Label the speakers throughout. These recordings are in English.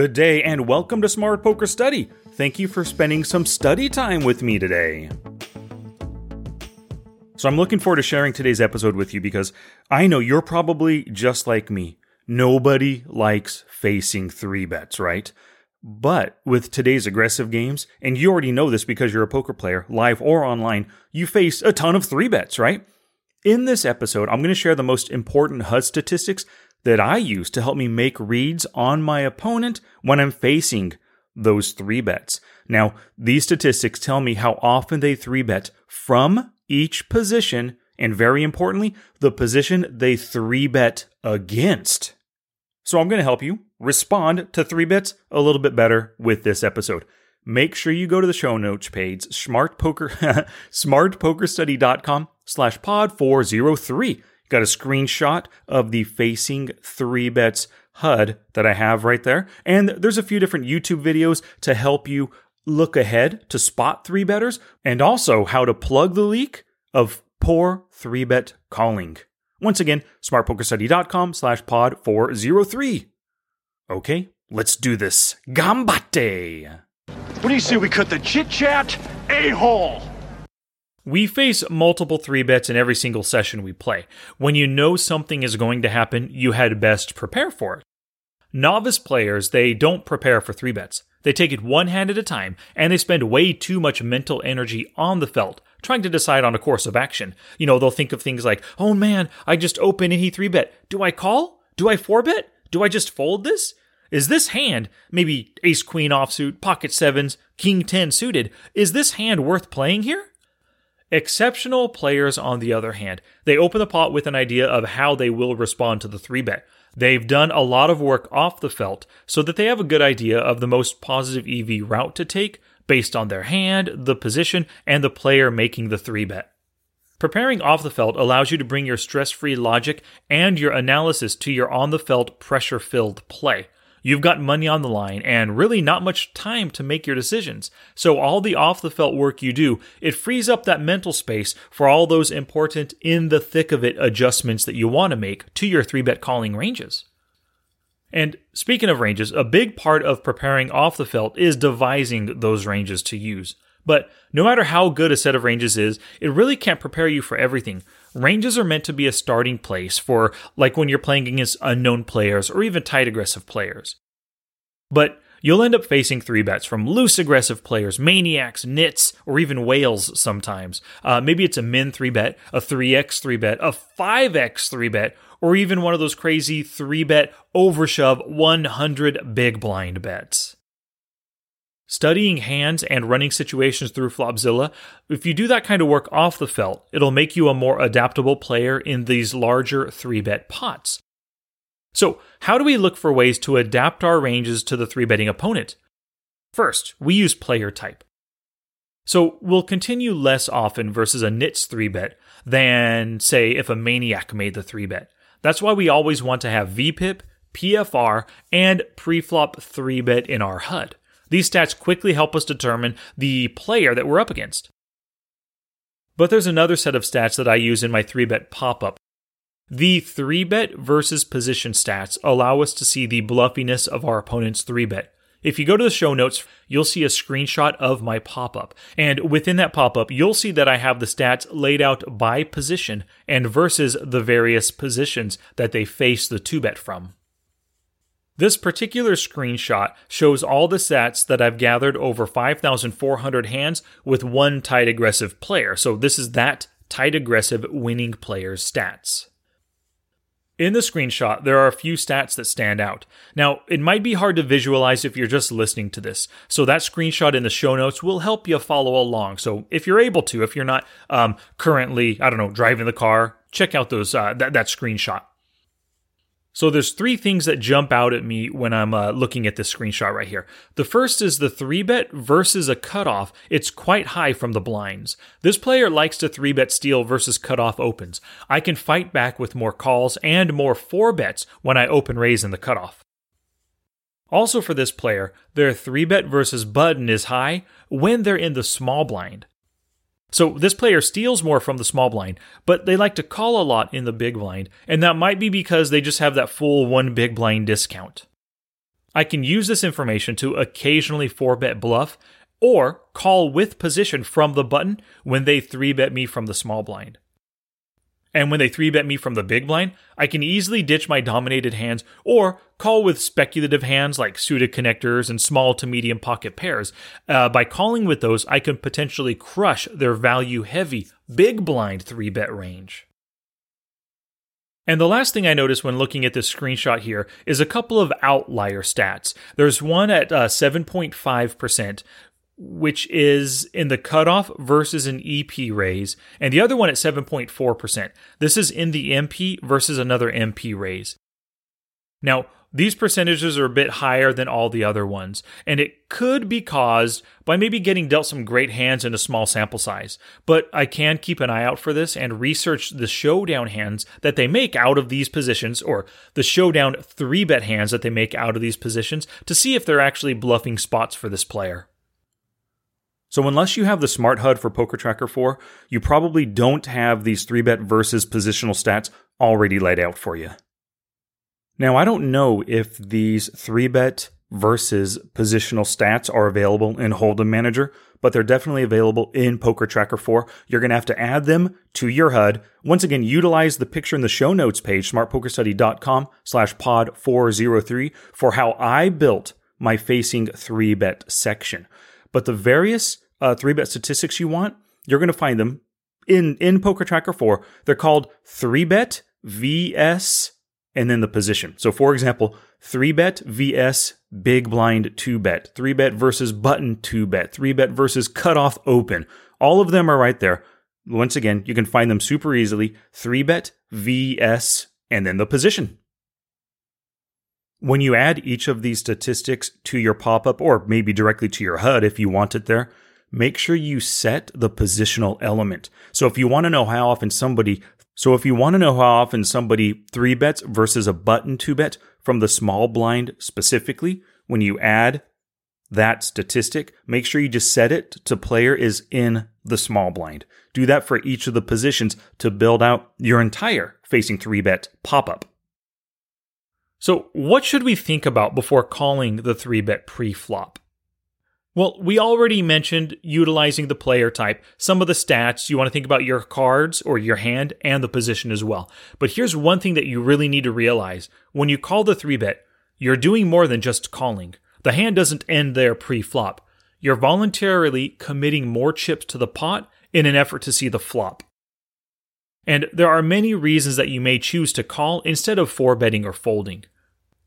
Speaker 1: Good day and welcome to Smart Poker Study. Thank you for spending some study time with me today. So, I'm looking forward to sharing today's episode with you because I know you're probably just like me. Nobody likes facing three bets, right? But with today's aggressive games, and you already know this because you're a poker player, live or online, you face a ton of three bets, right? In this episode, I'm going to share the most important HUD statistics that I use to help me make reads on my opponent when I'm facing those three bets. Now, these statistics tell me how often they three bet from each position, and very importantly, the position they three bet against. So I'm going to help you respond to three bets a little bit better with this episode. Make sure you go to the show notes page, smartpoker, smartpokerstudy.com slash pod 403. Got a screenshot of the facing three bets HUD that I have right there. And there's a few different YouTube videos to help you look ahead to spot three betters and also how to plug the leak of poor three bet calling. Once again, smartpokerstudy.com slash pod 403. Okay, let's do this. Gambate!
Speaker 2: What do you say we cut the chit chat? A hole!
Speaker 1: We face multiple three bets in every single session we play. When you know something is going to happen, you had best prepare for it. Novice players, they don't prepare for three bets. They take it one hand at a time, and they spend way too much mental energy on the felt, trying to decide on a course of action. You know, they'll think of things like, oh man, I just opened and he three bet. Do I call? Do I four bet? Do I just fold this? Is this hand, maybe ace queen offsuit, pocket sevens, king 10 suited, is this hand worth playing here? Exceptional players, on the other hand, they open the pot with an idea of how they will respond to the three bet. They've done a lot of work off the felt so that they have a good idea of the most positive EV route to take based on their hand, the position, and the player making the three bet. Preparing off the felt allows you to bring your stress free logic and your analysis to your on the felt pressure filled play. You've got money on the line and really not much time to make your decisions. So all the off the felt work you do, it frees up that mental space for all those important in the thick of it adjustments that you want to make to your 3-bet calling ranges. And speaking of ranges, a big part of preparing off the felt is devising those ranges to use. But no matter how good a set of ranges is, it really can't prepare you for everything. Ranges are meant to be a starting place for, like, when you're playing against unknown players or even tight aggressive players. But you'll end up facing three bets from loose aggressive players, maniacs, nits, or even whales sometimes. Uh, maybe it's a min three bet, a 3x three bet, a 5x three bet, or even one of those crazy three bet overshove 100 big blind bets. Studying hands and running situations through Flopzilla, if you do that kind of work off the felt, it'll make you a more adaptable player in these larger 3 bet pots. So, how do we look for ways to adapt our ranges to the 3 betting opponent? First, we use player type. So, we'll continue less often versus a nits 3 bet than, say, if a maniac made the 3 bet. That's why we always want to have VPIP, PFR, and preflop 3 bet in our HUD. These stats quickly help us determine the player that we're up against. But there's another set of stats that I use in my 3 bet pop up. The 3 bet versus position stats allow us to see the bluffiness of our opponent's 3 bet. If you go to the show notes, you'll see a screenshot of my pop up. And within that pop up, you'll see that I have the stats laid out by position and versus the various positions that they face the 2 bet from. This particular screenshot shows all the stats that I've gathered over 5,400 hands with one tight aggressive player. So this is that tight aggressive winning player's stats. In the screenshot, there are a few stats that stand out. Now, it might be hard to visualize if you're just listening to this, so that screenshot in the show notes will help you follow along. So, if you're able to, if you're not um, currently, I don't know, driving the car, check out those uh, that, that screenshot. So there's three things that jump out at me when I'm uh, looking at this screenshot right here. The first is the three bet versus a cutoff. It's quite high from the blinds. This player likes to three bet steal versus cutoff opens. I can fight back with more calls and more four bets when I open raise in the cutoff. Also for this player, their three bet versus button is high when they're in the small blind. So this player steals more from the small blind, but they like to call a lot in the big blind, and that might be because they just have that full one big blind discount. I can use this information to occasionally 4 bet bluff or call with position from the button when they 3 bet me from the small blind. And when they 3 bet me from the big blind, I can easily ditch my dominated hands or call with speculative hands like suited connectors and small to medium pocket pairs. Uh, by calling with those, I can potentially crush their value heavy big blind 3 bet range. And the last thing I noticed when looking at this screenshot here is a couple of outlier stats. There's one at uh, 7.5%, which is in the cutoff versus an EP raise, and the other one at 7.4%. This is in the MP versus another MP raise. Now, these percentages are a bit higher than all the other ones, and it could be caused by maybe getting dealt some great hands in a small sample size. But I can keep an eye out for this and research the showdown hands that they make out of these positions, or the showdown three bet hands that they make out of these positions, to see if they're actually bluffing spots for this player. So, unless you have the Smart HUD for Poker Tracker 4, you probably don't have these 3 bet versus positional stats already laid out for you. Now, I don't know if these 3 bet versus positional stats are available in Hold'em Manager, but they're definitely available in Poker Tracker 4. You're going to have to add them to your HUD. Once again, utilize the picture in the show notes page, smartpokerstudy.com slash pod 403 for how I built my facing 3 bet section. But the various uh, 3 bet statistics you want, you're going to find them in, in Poker Tracker 4. They're called 3 bet VS and then the position. So, for example, 3 bet vs big blind 2 bet, 3 bet versus button 2 bet, 3 bet versus cutoff open. All of them are right there. Once again, you can find them super easily 3 bet vs and then the position. When you add each of these statistics to your pop up, or maybe directly to your HUD if you want it there, make sure you set the positional element. So if you want to know how often somebody so if you want to know how often somebody three bets versus a button two bet from the small blind specifically, when you add that statistic, make sure you just set it to player is in the small blind. Do that for each of the positions to build out your entire facing three bet pop up. So, what should we think about before calling the three bet pre flop? Well, we already mentioned utilizing the player type, some of the stats. You want to think about your cards or your hand and the position as well. But here's one thing that you really need to realize when you call the three bet, you're doing more than just calling. The hand doesn't end there pre flop. You're voluntarily committing more chips to the pot in an effort to see the flop. And there are many reasons that you may choose to call instead of four betting or folding.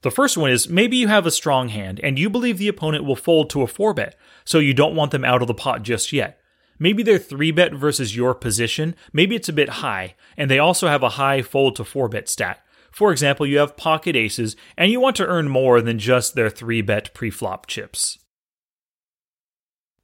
Speaker 1: The first one is maybe you have a strong hand and you believe the opponent will fold to a 4 bet, so you don't want them out of the pot just yet. Maybe they're 3 bet versus your position, maybe it's a bit high, and they also have a high fold to 4 bet stat. For example, you have pocket aces and you want to earn more than just their 3 bet pre-flop chips.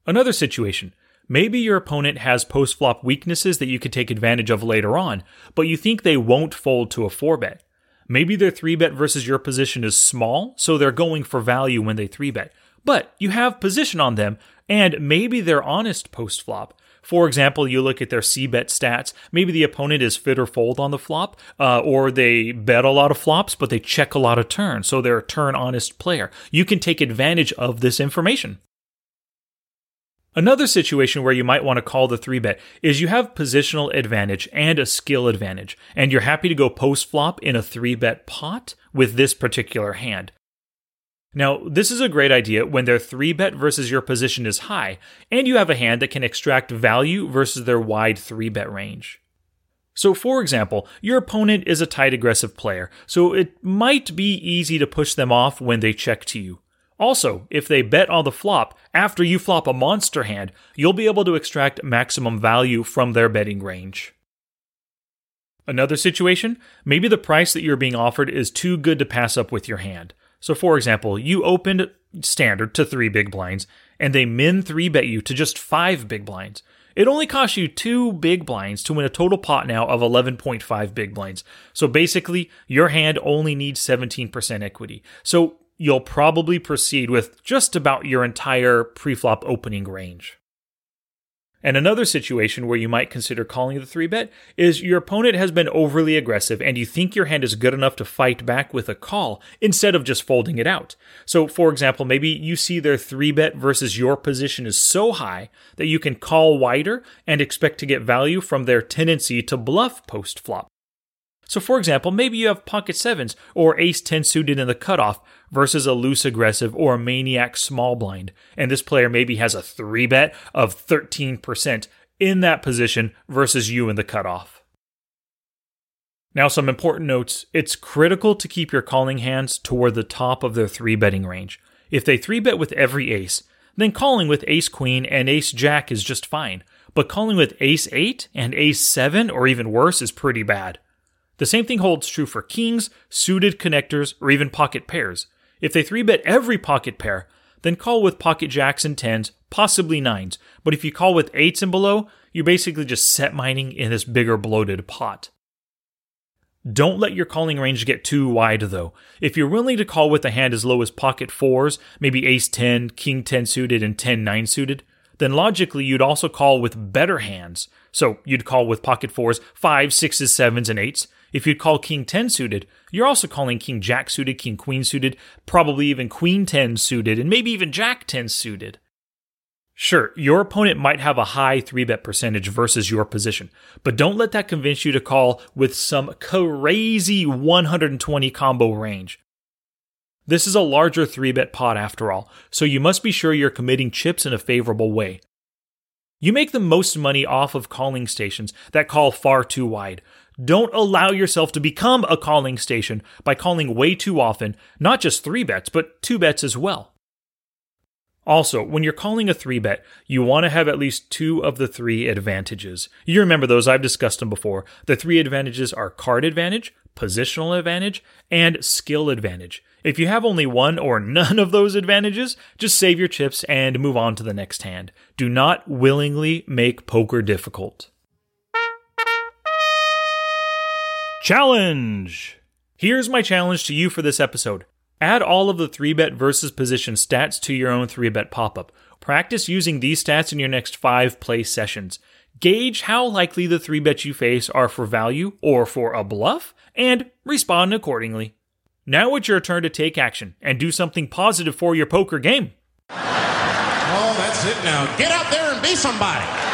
Speaker 1: Another situation. Maybe your opponent has post flop weaknesses that you could take advantage of later on, but you think they won't fold to a 4 bet. Maybe their 3 bet versus your position is small, so they're going for value when they 3 bet. But you have position on them, and maybe they're honest post flop. For example, you look at their C bet stats. Maybe the opponent is fit or fold on the flop, uh, or they bet a lot of flops, but they check a lot of turns, so they're a turn honest player. You can take advantage of this information. Another situation where you might want to call the 3 bet is you have positional advantage and a skill advantage, and you're happy to go post flop in a 3 bet pot with this particular hand. Now, this is a great idea when their 3 bet versus your position is high, and you have a hand that can extract value versus their wide 3 bet range. So, for example, your opponent is a tight aggressive player, so it might be easy to push them off when they check to you. Also, if they bet on the flop after you flop a monster hand, you'll be able to extract maximum value from their betting range. Another situation, maybe the price that you're being offered is too good to pass up with your hand. So, for example, you opened standard to three big blinds, and they min three bet you to just five big blinds. It only costs you two big blinds to win a total pot now of 11.5 big blinds. So basically, your hand only needs 17% equity. So you'll probably proceed with just about your entire preflop opening range. And another situation where you might consider calling the 3 bet is your opponent has been overly aggressive and you think your hand is good enough to fight back with a call instead of just folding it out. So, for example, maybe you see their 3 bet versus your position is so high that you can call wider and expect to get value from their tendency to bluff post flop. So, for example, maybe you have pocket sevens or ace 10 suited in the cutoff versus a loose aggressive or a maniac small blind, and this player maybe has a three bet of 13% in that position versus you in the cutoff. Now, some important notes. It's critical to keep your calling hands toward the top of their three betting range. If they three bet with every ace, then calling with ace queen and ace jack is just fine. But calling with ace 8 and ace 7 or even worse is pretty bad. The same thing holds true for kings, suited connectors, or even pocket pairs. If they 3 bet every pocket pair, then call with pocket jacks and tens, possibly nines. But if you call with eights and below, you're basically just set mining in this bigger bloated pot. Don't let your calling range get too wide though. If you're willing to call with a hand as low as pocket fours, maybe ace 10, king 10 suited, and 10 9 suited, then logically you'd also call with better hands. So you'd call with pocket fours, fives, sixes, sevens, and eights, if you'd call King 10 suited, you're also calling King Jack suited, King Queen suited, probably even Queen 10 suited, and maybe even Jack 10 suited. Sure, your opponent might have a high 3 bet percentage versus your position, but don't let that convince you to call with some crazy 120 combo range. This is a larger 3 bet pot after all, so you must be sure you're committing chips in a favorable way. You make the most money off of calling stations that call far too wide, don't allow yourself to become a calling station by calling way too often, not just three bets, but two bets as well. Also, when you're calling a three bet, you want to have at least two of the three advantages. You remember those, I've discussed them before. The three advantages are card advantage, positional advantage, and skill advantage. If you have only one or none of those advantages, just save your chips and move on to the next hand. Do not willingly make poker difficult. Challenge! Here's my challenge to you for this episode. Add all of the 3 bet versus position stats to your own 3 bet pop up. Practice using these stats in your next 5 play sessions. Gauge how likely the 3 bets you face are for value or for a bluff, and respond accordingly. Now it's your turn to take action and do something positive for your poker game.
Speaker 3: Oh, that's it now. Get out there and be somebody.